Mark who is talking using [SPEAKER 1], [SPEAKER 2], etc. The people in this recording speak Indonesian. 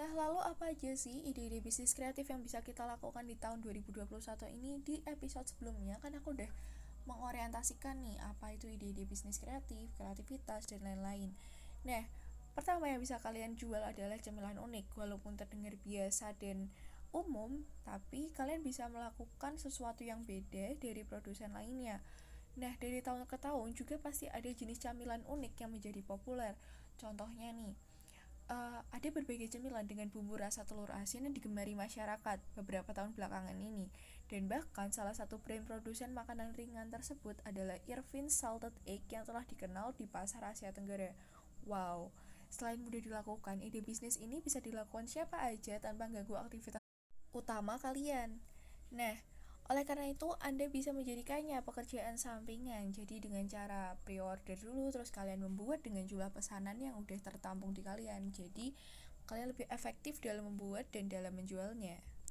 [SPEAKER 1] Nah, lalu apa aja sih ide-ide bisnis kreatif yang bisa kita lakukan di tahun 2021 ini? Di episode sebelumnya kan aku udah mengorientasikan nih apa itu ide-ide bisnis kreatif, kreativitas, dan lain-lain. Nah, pertama yang bisa kalian jual adalah cemilan unik, walaupun terdengar biasa dan umum, tapi kalian bisa melakukan sesuatu yang beda dari produsen lainnya. Nah, dari tahun ke tahun juga pasti ada jenis camilan unik yang menjadi populer. Contohnya nih, uh, ada berbagai cemilan dengan bumbu rasa telur asin yang digemari masyarakat beberapa tahun belakangan ini. Dan bahkan salah satu brand produsen makanan ringan tersebut adalah Irvin Salted Egg yang telah dikenal di pasar Asia Tenggara. Wow, selain mudah dilakukan, ide bisnis ini bisa dilakukan siapa aja tanpa ganggu aktivitas utama kalian. Nah, oleh karena itu, Anda bisa menjadikannya pekerjaan sampingan. Jadi dengan cara pre-order dulu, terus kalian membuat dengan jumlah pesanan yang udah tertampung di kalian. Jadi kalian lebih efektif dalam membuat dan dalam menjualnya.